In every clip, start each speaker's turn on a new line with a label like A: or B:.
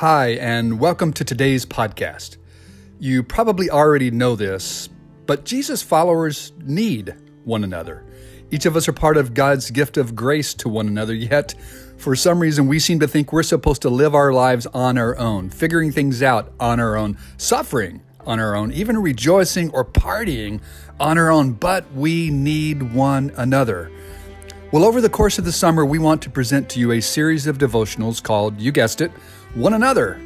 A: Hi, and welcome to today's podcast. You probably already know this, but Jesus followers need one another. Each of us are part of God's gift of grace to one another, yet, for some reason, we seem to think we're supposed to live our lives on our own, figuring things out on our own, suffering on our own, even rejoicing or partying on our own, but we need one another. Well, over the course of the summer, we want to present to you a series of devotionals called, you guessed it, One Another.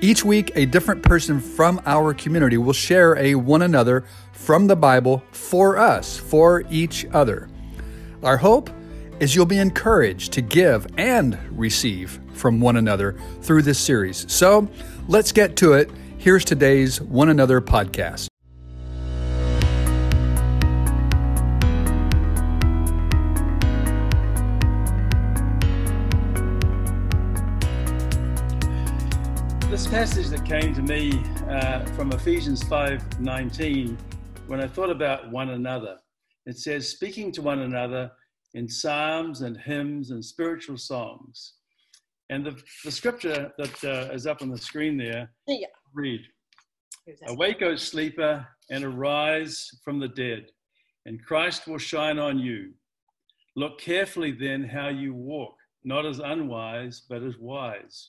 A: Each week, a different person from our community will share a one another from the Bible for us, for each other. Our hope is you'll be encouraged to give and receive from one another through this series. So let's get to it. Here's today's One Another podcast.
B: Passage that came to me uh, from Ephesians 5:19, when I thought about one another, it says, speaking to one another in psalms and hymns and spiritual songs. And the, the scripture that uh, is up on the screen there,
C: Yeah.
B: read, Awake, O sleeper, and arise from the dead, and Christ will shine on you. Look carefully then how you walk, not as unwise, but as wise,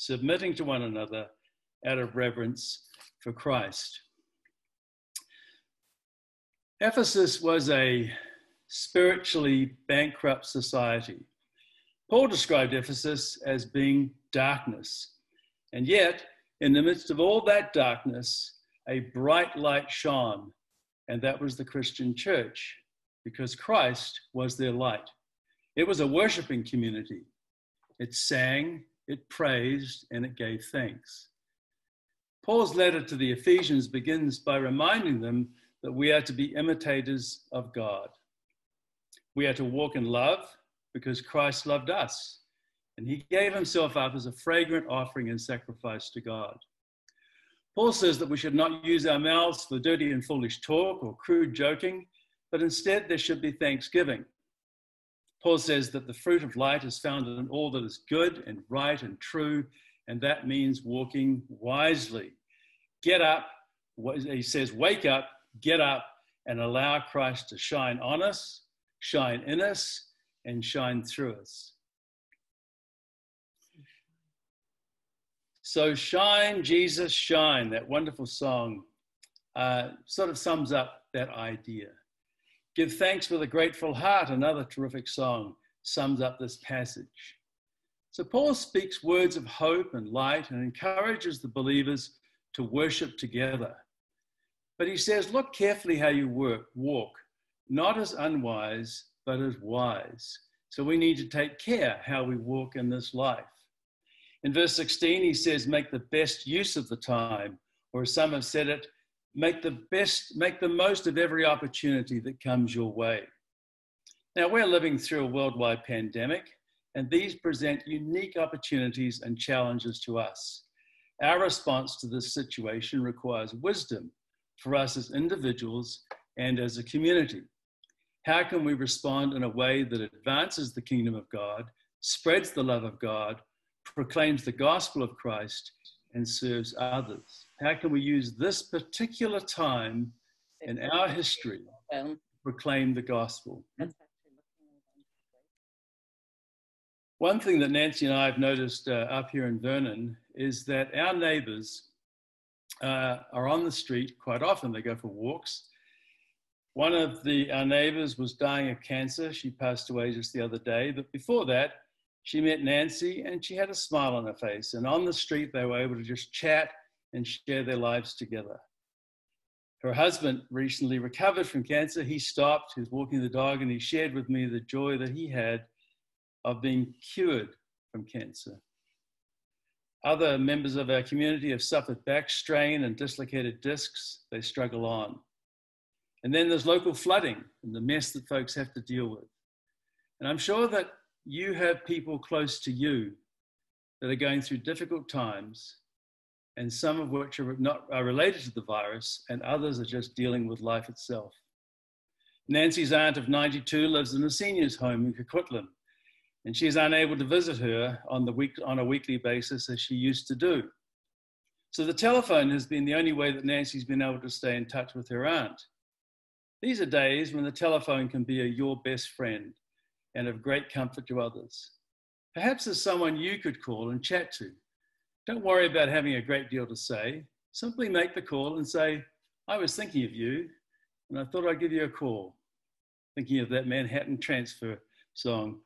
B: submitting to one another out of reverence for Christ. Ephesus was a spiritually bankrupt society. Paul described Ephesus as being darkness. And yet, in the midst of all that darkness, a bright light shone, and that was the Christian church, because Christ was their light. It was a worshiping community. It sang, it praised, and it gave thanks. Paul's letter to the Ephesians begins by reminding them that we are to be imitators of God. We are to walk in love because Christ loved us, and he gave himself up as a fragrant offering and sacrifice to God. Paul says that we should not use our mouths for dirty and foolish talk or crude joking, but instead there should be thanksgiving. Paul says that the fruit of light is found in all that is good and right and true, and that means walking wisely. Get up, he says, wake up, get up, and allow Christ to shine on us, shine in us, and shine through us. So, Shine, Jesus, Shine, that wonderful song, uh, sort of sums up that idea. Give thanks with a grateful heart, another terrific song, sums up this passage. So, Paul speaks words of hope and light and encourages the believers to worship together. But he says, Look carefully how you work, walk, not as unwise, but as wise. So, we need to take care how we walk in this life. In verse 16, he says, Make the best use of the time, or as some have said it, make the best, make the most of every opportunity that comes your way. Now, we're living through a worldwide pandemic, and these present unique opportunities and challenges to us. Our response to this situation requires wisdom for us as individuals and as a community. How can we respond in a way that advances the kingdom of God, spreads the love of God, proclaims the gospel of Christ and serves others? How can we use this particular time in our history to proclaim the gospel? One thing that Nancy and I have noticed uh, up here in Vernon is that our neighbors uh, are on the street quite often. They go for walks. One of the, our neighbors was dying of cancer. She passed away just the other day. But before that, she met Nancy and she had a smile on her face. And on the street, they were able to just chat and share their lives together. Her husband recently recovered from cancer. He stopped, he was walking the dog, and he shared with me the joy that he had of being cured from cancer. Other members of our community have suffered back strain and dislocated discs. They struggle on. And then there's local flooding and the mess that folks have to deal with. And I'm sure that you have people close to you that are going through difficult times, and some of which are not are related to the virus, and others are just dealing with life itself. Nancy's aunt of 92 lives in a seniors' home in Coquitlam, and she is unable to visit her on, the week, on a weekly basis as she used to do. So the telephone has been the only way that Nancy's been able to stay in touch with her aunt. These are days when the telephone can be a your best friend and of great comfort to others. Perhaps there's someone you could call and chat to. Don't worry about having a great deal to say. Simply make the call and say, I was thinking of you and I thought I'd give you a call. Thinking of that Manhattan Transfer song.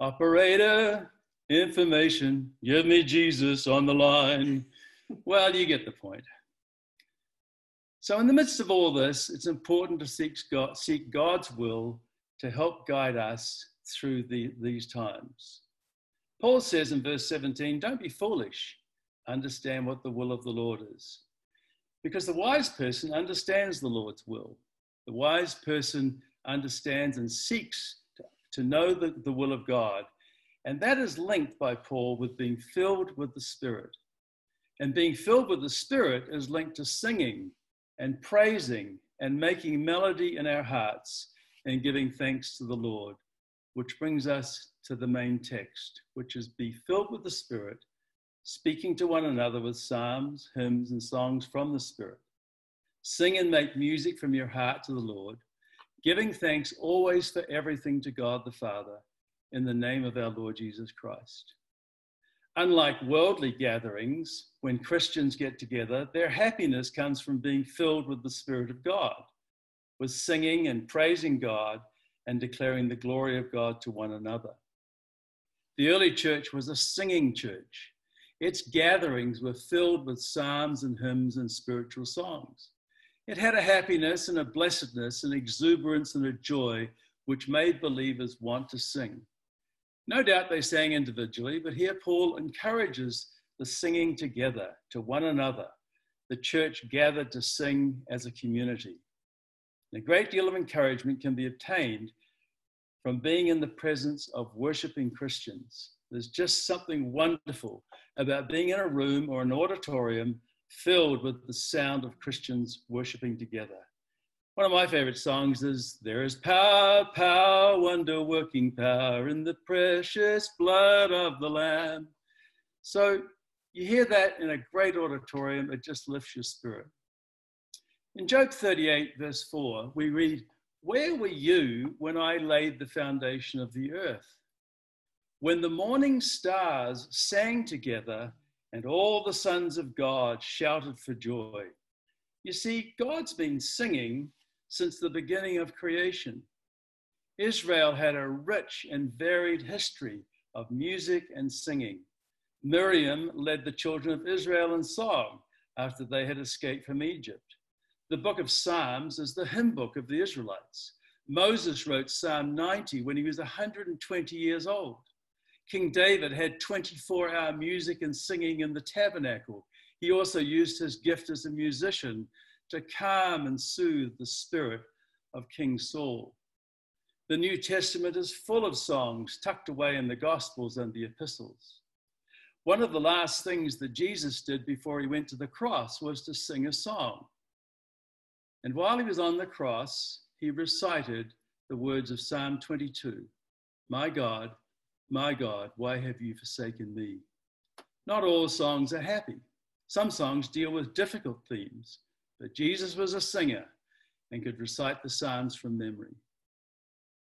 B: Operator, information, give me Jesus on the line. Well, you get the point. So, in the midst of all this, it's important to seek, God, seek God's will to help guide us through the, these times. Paul says in verse 17, Don't be foolish, understand what the will of the Lord is. Because the wise person understands the Lord's will. The wise person understands and seeks to, to know the, the will of God. And that is linked by Paul with being filled with the Spirit. And being filled with the Spirit is linked to singing and praising and making melody in our hearts and giving thanks to the Lord, which brings us to the main text, which is be filled with the Spirit, speaking to one another with psalms, hymns, and songs from the Spirit. Sing and make music from your heart to the Lord, giving thanks always for everything to God the Father in the name of our Lord Jesus Christ. Unlike worldly gatherings, when Christians get together, their happiness comes from being filled with the Spirit of God, with singing and praising God and declaring the glory of God to one another. The early church was a singing church. Its gatherings were filled with psalms and hymns and spiritual songs. It had a happiness and a blessedness, an exuberance and a joy which made believers want to sing. No doubt they sang individually, but here Paul encourages the singing together to one another. The church gathered to sing as a community. And a great deal of encouragement can be obtained from being in the presence of worshiping Christians. There's just something wonderful about being in a room or an auditorium filled with the sound of Christians worshiping together. One of my favorite songs is There is power, power, wonder working power in the precious blood of the Lamb. So you hear that in a great auditorium, it just lifts your spirit. In Job 38, verse 4, we read, Where were you when I laid the foundation of the earth? When the morning stars sang together and all the sons of God shouted for joy. You see, God's been singing since the beginning of creation. Israel had a rich and varied history of music and singing. Miriam led the children of Israel in song after they had escaped from Egypt. The book of Psalms is the hymn book of the Israelites. Moses wrote Psalm 90 when he was 120 years old. King David had 24 hour music and singing in the tabernacle. He also used his gift as a musician to calm and soothe the spirit of King Saul. The New Testament is full of songs tucked away in the Gospels and the epistles. One of the last things that Jesus did before he went to the cross was to sing a song. And while he was on the cross, he recited the words of Psalm 22 My God, my God, why have you forsaken me? Not all songs are happy. Some songs deal with difficult themes, but Jesus was a singer and could recite the Psalms from memory.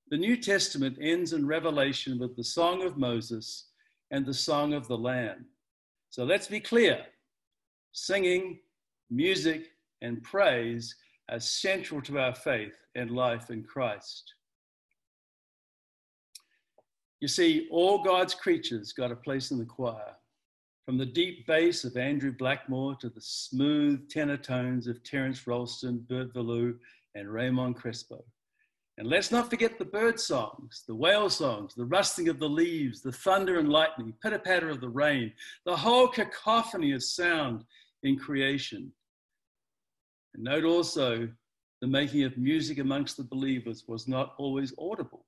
B: The New Testament ends in Revelation with the Song of Moses and the Song of the Lamb. So let's be clear singing, music, and praise are central to our faith and life in Christ. You see, all God's creatures got a place in the choir. From the deep bass of Andrew Blackmore to the smooth tenor tones of Terence Ralston, Bert Ballou, and Raymond Crespo. And let's not forget the bird songs, the whale songs, the rustling of the leaves, the thunder and lightning, pitter patter of the rain, the whole cacophony of sound in creation. And note also the making of music amongst the believers was not always audible.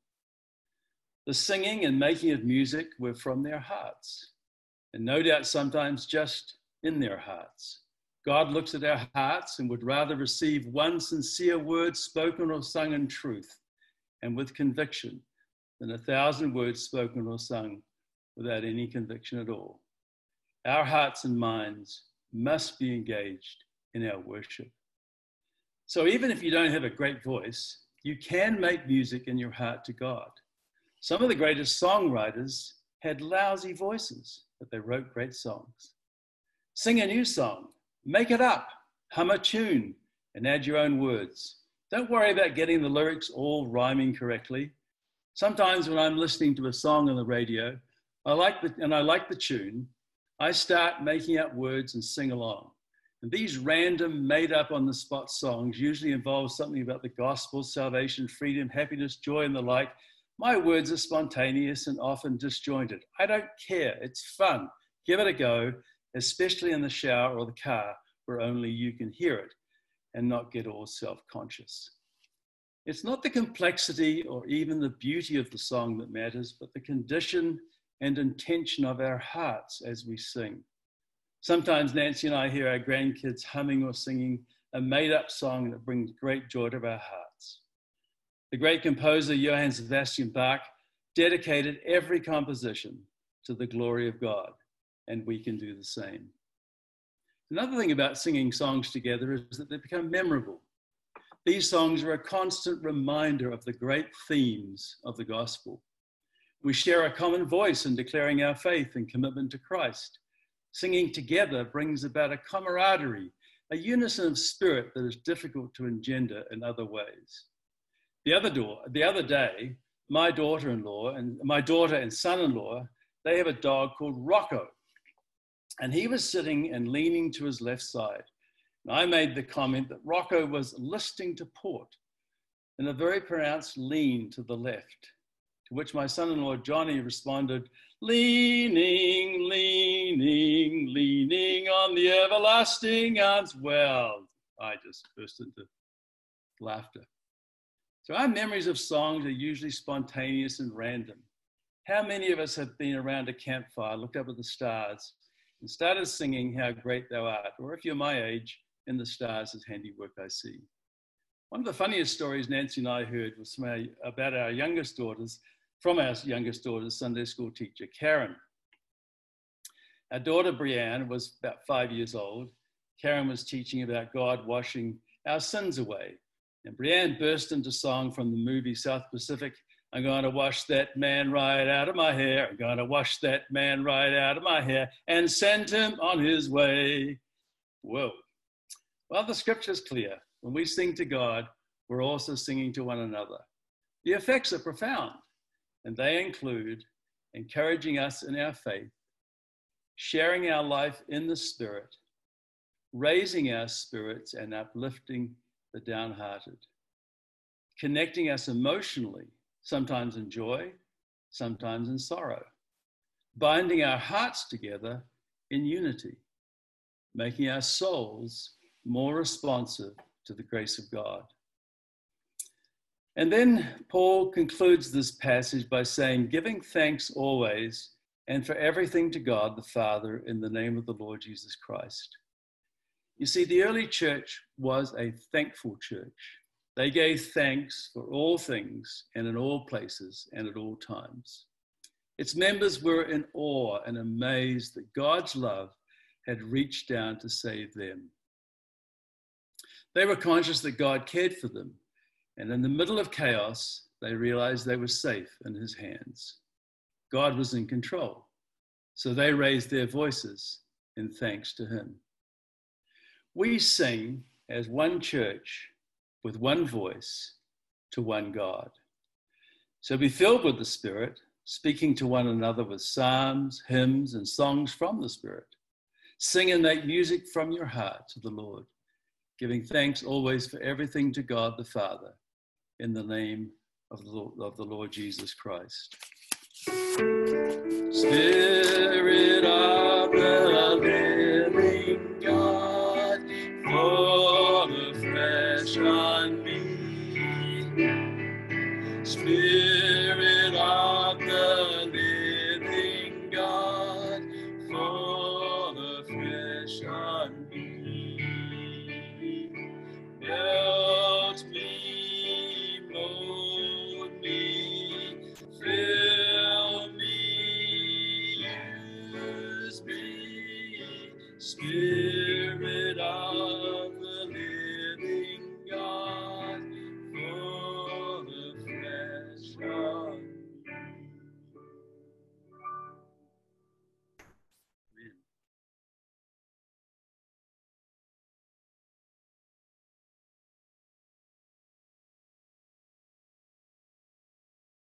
B: The singing and making of music were from their hearts, and no doubt sometimes just in their hearts. God looks at our hearts and would rather receive one sincere word spoken or sung in truth and with conviction than a thousand words spoken or sung without any conviction at all. Our hearts and minds must be engaged in our worship. So even if you don't have a great voice, you can make music in your heart to God. Some of the greatest songwriters had lousy voices, but they wrote great songs. Sing a new song Make it up, hum a tune, and add your own words. Don't worry about getting the lyrics all rhyming correctly. Sometimes when I'm listening to a song on the radio, I like the, and I like the tune, I start making up words and sing along. And these random, made up on the spot songs usually involve something about the gospel, salvation, freedom, happiness, joy, and the like. My words are spontaneous and often disjointed. I don't care. It's fun. Give it a go especially in the shower or the car where only you can hear it and not get all self conscious. It's not the complexity or even the beauty of the song that matters, but the condition and intention of our hearts as we sing. Sometimes Nancy and I hear our grandkids humming or singing a made up song that brings great joy to our hearts. The great composer Johann Sebastian Bach dedicated every composition to the glory of God and we can do the same. Another thing about singing songs together is that they become memorable. These songs are a constant reminder of the great themes of the gospel. We share a common voice in declaring our faith and commitment to Christ. Singing together brings about a camaraderie, a unison of spirit that is difficult to engender in other ways. The other, door, the other day, my daughter-in-law and my daughter and son-in-law, they have a dog called Rocco. And he was sitting and leaning to his left side. And I made the comment that Rocco was listing to port in a very pronounced lean to the left, to which my son in law Johnny responded, leaning, leaning, leaning on the everlasting arms. Well, I just burst into laughter. So our memories of songs are usually spontaneous and random. How many of us have been around a campfire, looked up at the stars, and started singing How Great Thou Art, or if you're my age, In the Stars His Handiwork I See. One of the funniest stories Nancy and I heard was our, about our youngest daughters, from our youngest daughter's Sunday school teacher, Karen. Our daughter Brianne was about five years old. Karen was teaching about God washing our sins away. And Brianne burst into song from the movie South Pacific I'm to wash that man right out of my hair. I'm to wash that man right out of my hair and send him on his way. Whoa. Well, the scripture's clear. When we sing to God, we're also singing to one another. The effects are profound, and they include encouraging us in our faith, sharing our life in the Spirit, raising our spirits, and uplifting the downhearted, connecting us emotionally sometimes in joy, sometimes in sorrow, binding our hearts together in unity, making our souls more responsive to the grace of God. And then Paul concludes this passage by saying, giving thanks always and for everything to God the Father in the name of the Lord Jesus Christ. You see, the early church was a thankful church. They gave thanks for all things and in all places and at all times. Its members were in awe and amazed that God's love had reached down to save them. They were conscious that God cared for them, and in the middle of chaos, they realized they were safe in His hands. God was in control, so they raised their voices in thanks to Him. We sing as one church with one voice to one God. So be filled with the Spirit, speaking to one another with psalms, hymns, and songs from the Spirit. Sing and make music from your heart to the Lord, giving thanks always for everything to God the Father, in the name of the Lord, of the Lord Jesus Christ. Still